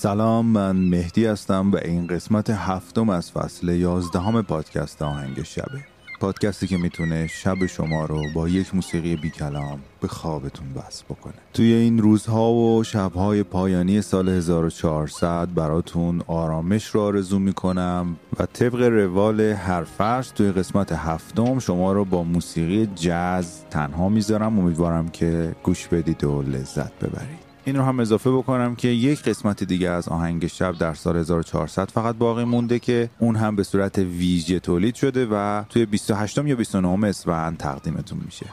سلام من مهدی هستم و این قسمت هفتم از فصل یازدهم پادکست آهنگ شبه پادکستی که می‌تونه شب شما رو با یک موسیقی بی کلام به خوابتون وصل بکنه. توی این روزها و شبهای پایانی سال 1400 براتون آرامش رو آرزو می‌کنم و طبق روال هر فرش توی قسمت هفتم شما رو با موسیقی جاز تنها می‌ذارم. امیدوارم که گوش بدید و لذت ببرید. این رو هم اضافه بکنم که یک قسمت دیگه از آهنگ شب در سال 1400 فقط باقی مونده که اون هم به صورت ویژه تولید شده و توی 28 یا 29 اسفند تقدیمتون میشه.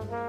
mhm